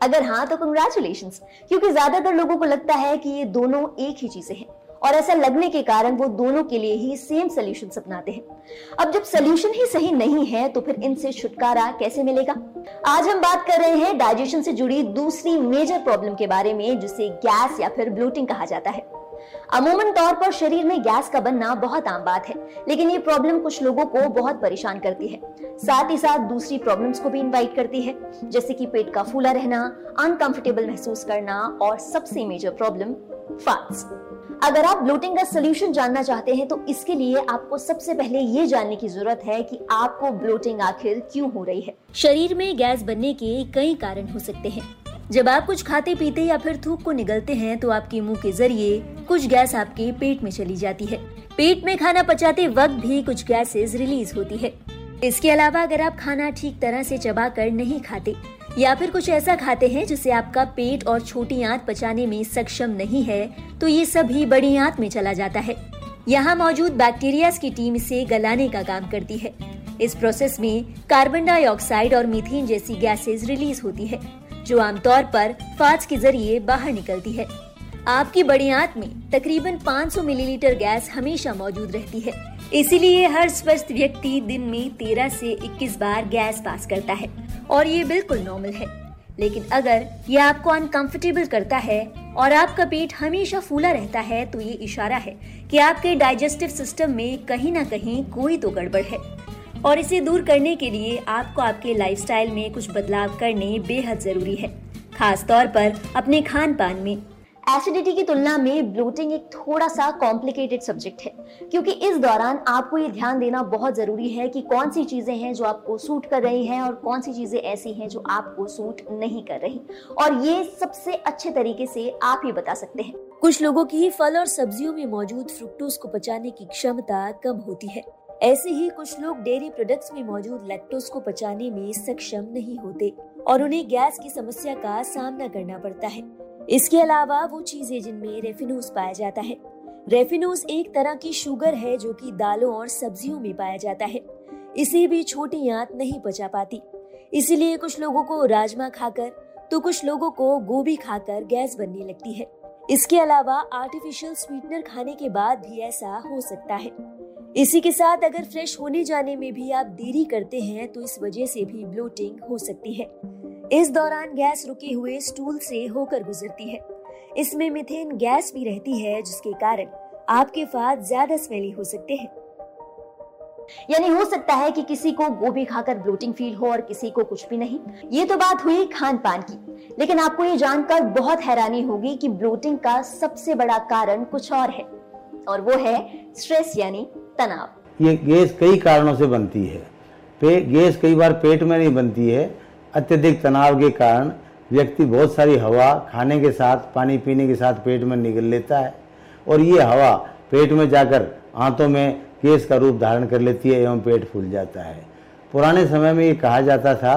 अगर हाँ तो कंग्रेचुलेशन क्योंकि ज़्यादातर लोगों को लगता है कि ये दोनों एक ही चीज़ें हैं, और ऐसा लगने के कारण वो दोनों के लिए ही सेम सोल्यूशन अपनाते हैं। अब जब सोल्यूशन ही सही नहीं है तो फिर इनसे छुटकारा कैसे मिलेगा? आज हम बात कर रहे हैं डाइजेशन से जुड़ी दूसरी मेजर प्रॉब्लम के बारे में, जिसे गैस या फिर ब्लूटिंग कहा जाता है। अमूमन तौर पर शरीर में गैस का बनना बहुत आम बात है, लेकिन ये प्रॉब्लम कुछ लोगों को बहुत परेशान करती है। साथ ही साथ दूसरी प्रॉब्लम्स को भी इनवाइट करती है, जैसे कि पेट का फूला रहना अनकंफर्टेबल महसूस करना और सबसे मेजर प्रॉब्लम फास्ट अगर आप ब्लोटिंग का सोल्यूशन जानना चाहते हैं तो इसके लिए आपको सबसे पहले ये जानने की ज़रूरत है कि आपको ब्लोटिंग आखिर क्यों हो रही है। शरीर में गैस बनने के कई कारण हो सकते हैं। जब आप कुछ खाते पीते या फिर थूक को निगलते हैं तो आपके मुँह के ज़रिए कुछ गैस आपके पेट में चली जाती है। पेट में खाना पचाते वक्त भी कुछ गैसेस रिलीज़ होती है। इसके अलावा अगर आप खाना ठीक तरह से चबा कर नहीं खाते, या फिर कुछ ऐसा खाते हैं जिसे आपका पेट और छोटी आंत पचाने में सक्षम नहीं है तो ये सभी बड़ी आंत में चला जाता है। यहाँ मौजूद बैक्टीरिया की टीम इसे गलाने का काम करती है। इस प्रोसेस में कार्बन डाइऑक्साइड और मीथेन जैसी गैसेज रिलीज़ होती है, जो आमतौर पर फाज के ज़रिए बाहर निकलती है। आपकी बड़ी आंत में तकरीबन 500 मिलीलीटर गैस हमेशा मौजूद रहती है। इसीलिए हर स्वस्थ व्यक्ति दिन में 13 से 21 बार गैस पास करता है, और ये बिल्कुल नॉर्मल है। लेकिन अगर ये आपको अनकंफर्टेबल करता है और आपका पेट हमेशा फूला रहता है तो ये इशारा है कि आपके डाइजेस्टिव सिस्टम में कहीं ना कहीं कोई तो गड़बड़ है। और इसे दूर करने के लिए आपको आपके लाइफस्टाइल में कुछ बदलाव करने बेहद ज़रूरी है खास तौर पर अपने खान पान में। एसिडिटी की तुलना में ब्लोटिंग एक थोड़ा सा कॉम्प्लिकेटेड सब्जेक्ट है, क्योंकि इस दौरान आपको ये ध्यान देना बहुत ज़रूरी है कि कौन सी चीज़ें हैं जो आपको सूट कर रही हैं और कौन सी चीज़ें ऐसी हैं जो आपको सूट नहीं कर रही। और ये सबसे अच्छे तरीके से आप ही बता सकते हैं। कुछ लोगों की फल और सब्जियों में मौजूद फ्रुक्टोज को पचाने की क्षमता कम होती है। ऐसे ही कुछ लोग डेयरी प्रोडक्ट्स में मौजूद लैक्टोज को पचाने में सक्षम नहीं होते और उन्हें गैस की समस्या का सामना करना पड़ता है। इसके अलावा वो चीज़ें जिनमें रेफिनोस पाया जाता है। रेफिनोस एक तरह की शुगर है जो कि दालों और सब्जियों में पाया जाता है। इसे भी छोटी आंत नहीं पचा पाती। इसीलिए कुछ लोगों को राजमा खाकर तो कुछ लोगों को गोभी खाकर गैस बनने लगती है। इसके अलावा आर्टिफिशियल स्वीटनर खाने के बाद भी ऐसा हो सकता है। इसी के साथ अगर फ्रेश होने जाने में भी आप देरी करते हैं तो इस वजह से भी ब्लोटिंग हो सकती है। इस दौरान गैस रुके हुए स्टूल से होकर गुजरती है। इसमें मिथेन गैस भी रहती है, जिसके कारण आपके फात ज़्यादा स्मेली हो सकते हैं। यानी हो सकता है कि किसी को गोभी खाकर ब्लोटिंग फील हो और किसी को कुछ भी नहीं। ये तो बात हुई खान पान की। लेकिन आपको ये जानकर बहुत हैरानी होगी कि ब्लोटिंग का सबसे बड़ा कारण कुछ और है। और वो है स्ट्रेस यानी तनाव। ये गैस कई कारणों से बनती है। पे, गैस कई बार पेट में नहीं बनती है अत्यधिक तनाव के कारण व्यक्ति बहुत सारी हवा खाने के साथ, पानी पीने के साथ पेट में निकल लेता है। और ये हवा पेट में जाकर आंतों में केस का रूप धारण कर लेती है एवं पेट फूल जाता है। पुराने समय में ये कहा जाता था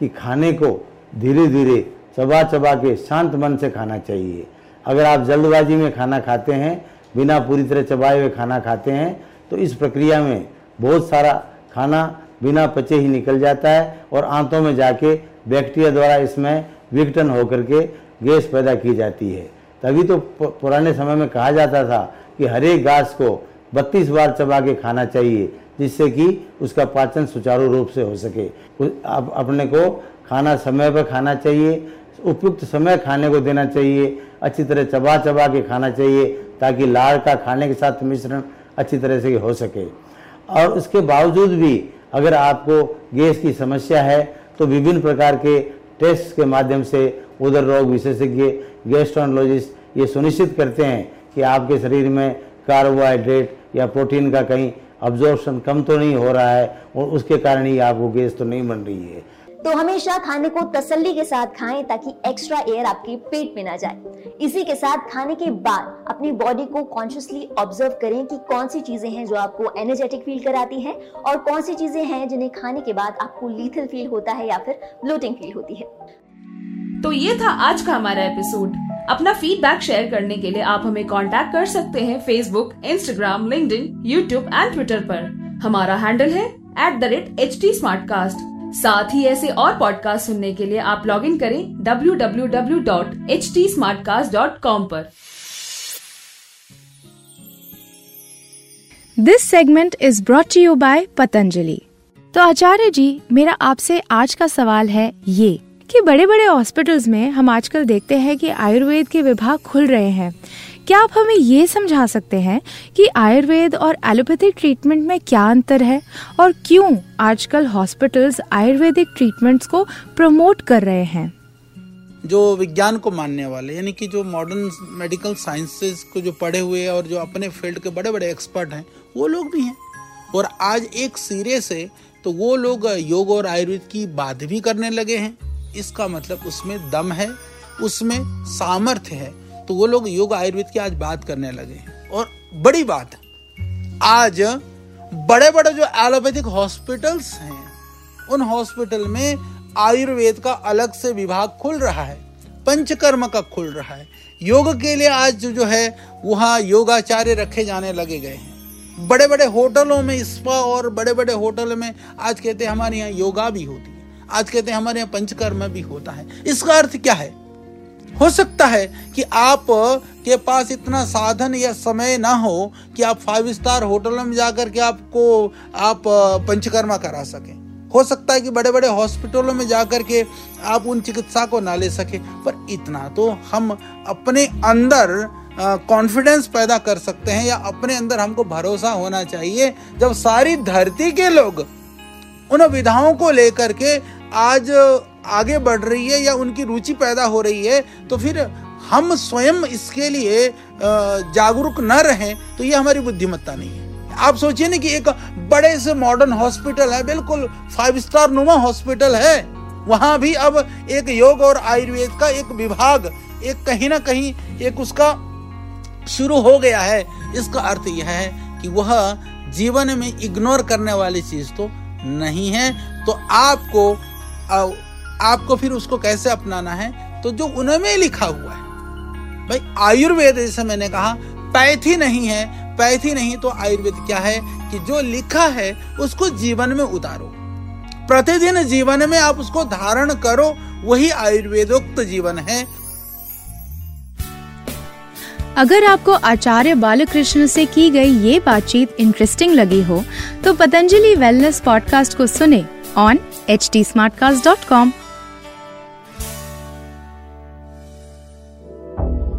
कि खाने को धीरे धीरे चबा चबा के शांत मन से खाना चाहिए। अगर आप जल्दबाजी में खाना खाते हैं, बिना पूरी तरह चबाए हुए खाना खाते हैं तो इस प्रक्रिया में बहुत सारा खाना बिना पचे ही निकल जाता है और आंतों में जाके बैक्टीरिया द्वारा इसमें विघटन होकर के गैस पैदा की जाती है। तभी तो पुराने समय में कहा जाता था कि हर एक घास को 32 बार चबा के खाना चाहिए, जिससे कि उसका पाचन सुचारू रूप से हो सके। अब अपने को खाना समय पर खाना चाहिए, उपयुक्त समय खाने को देना चाहिए, अच्छी तरह चबा चबा के खाना चाहिए, ताकि लाड़ का खाने के साथ मिश्रण अच्छी तरह से हो सके। और उसके बावजूद भी अगर आपको गैस की समस्या है तो विभिन्न प्रकार के टेस्ट के माध्यम से उधर रोग विशेषज्ञ गैस्ट्रोनोलॉजिस्ट ये सुनिश्चित करते हैं कि आपके शरीर में कार्बोहाइड्रेट या प्रोटीन का कहीं अब्जॉर्प्शन कम तो नहीं हो रहा है, और उसके कारण ही आपको गैस तो नहीं बन रही है। तो हमेशा खाने को तसल्ली के साथ खाएँ ताकि एक्स्ट्रा एयर आपके पेट में ना जाए। इसी के साथ खाने के बाद अपनी बॉडी को कॉन्शियसली ऑब्ज़र्व करें कि कौन सी चीज़ें हैं जो आपको एनर्जेटिक फील कराती हैं और कौन सी चीज़ें हैं जिन्हें खाने के बाद आपको लीथल फील होता है या फिर ब्लोटिंग फील होती है। तो ये था आज का हमारा एपिसोड अपना फीडबैक शेयर करने के लिए आप हमें कांटेक्ट कर सकते हैं Facebook Instagram link YouTube and Twitter पर। हमारा हैंडल है at the rate H T साथ ही ऐसे और पॉडकास्ट सुनने के लिए आप लॉग इन करें W W W dot H T Smartcast www.htsmartcast.com पर। This segment is brought you by Patanjali तो आचार्य जी, मेरा आपसे आज का सवाल है ये कि बड़े बड़े हॉस्पिटल्स में हम आजकल देखते हैं कि आयुर्वेद के विभाग खुल रहे हैं। क्या आप हमें ये समझा सकते हैं कि आयुर्वेद और एलोपैथिक ट्रीटमेंट में क्या अंतर है? और क्यों आजकल हॉस्पिटल्स आयुर्वेदिक ट्रीटमेंट्स को प्रमोट कर रहे हैं? जो विज्ञान को मानने वाले, यानी कि जो मॉडर्न मेडिकल साइंसेस को जो पढ़े हुए और जो अपने फ़ील्ड के बड़े बड़े एक्सपर्ट हैं, वो लोग भी हैं। और आज एक सिरे से तो वो लोग योग और आयुर्वेद की बात भी करने लगे हैं। इसका मतलब उसमें दम है, उसमें सामर्थ्य है। तो वो लोग योग आयुर्वेद की आज बात करने लगे और बड़ी बात आज बड़े बड़े जो एलोपैथिक हॉस्पिटल्स हैं, उन हॉस्पिटल में आयुर्वेद का अलग से विभाग खुल रहा है, पंचकर्म का खुल रहा है। योग के लिए आज जो है, वहाँ योगाचार्य रखे जाने लगे गए हैं। बड़े बड़े होटलों में, स्पा और बड़े बड़े होटल में आज कहते हैं हमारे यहाँ योगा भी होती है, आज कहते हैं हमारे यहाँ पंचकर्म भी होता है। इसका अर्थ क्या है? हो सकता है कि आप के पास इतना साधन या समय ना हो कि आप फाइव स्टार होटल में जाकर के आपको, आप पंचकर्मा करा सकें। हो सकता है कि बड़े बड़े हॉस्पिटलों में जाकर के आप उन चिकित्सा को ना ले सके, पर इतना तो हम अपने अंदर कॉन्फिडेंस पैदा कर सकते हैं या अपने अंदर हमको भरोसा होना चाहिए। जब सारी धरती के लोग उन विधाओं को लेकर के आज आगे बढ़ रही है या उनकी रुचि पैदा हो रही है तो फिर हम स्वयं इसके लिए जागरूक न रहें तो ये हमारी बुद्धिमत्ता नहीं है। आप सोचिए ना कि एक बड़े से मॉडर्न हॉस्पिटल है, बिल्कुल फाइव स्टार नुमा हॉस्पिटल है। वहाँ भी अब एक योग और आयुर्वेद का एक विभाग, एक कहीं ना कहीं एक उसका शुरू हो गया है। इसका अर्थ यह है कि वह जीवन में इग्नोर करने वाली चीज़ तो नहीं है। तो आपको आपको फिर उसको कैसे अपनाना है? तो जो उनमें लिखा हुआ है। भाई, आयुर्वेद, जैसे मैंने कहा, पैथी नहीं है। पैथी नहीं तो आयुर्वेद क्या है? कि जो लिखा है, उसको जीवन में उतारो। प्रतिदिन जीवन में आप उसको धारण करो। वही आयुर्वेदोक्त जीवन है। अगर आपको आचार्य बालकृष्ण से की गई ये बातचीत इंटरेस्टिंग लगी हो तो पतंजलि वेलनेस पॉडकास्ट को सुने ऑन एच टी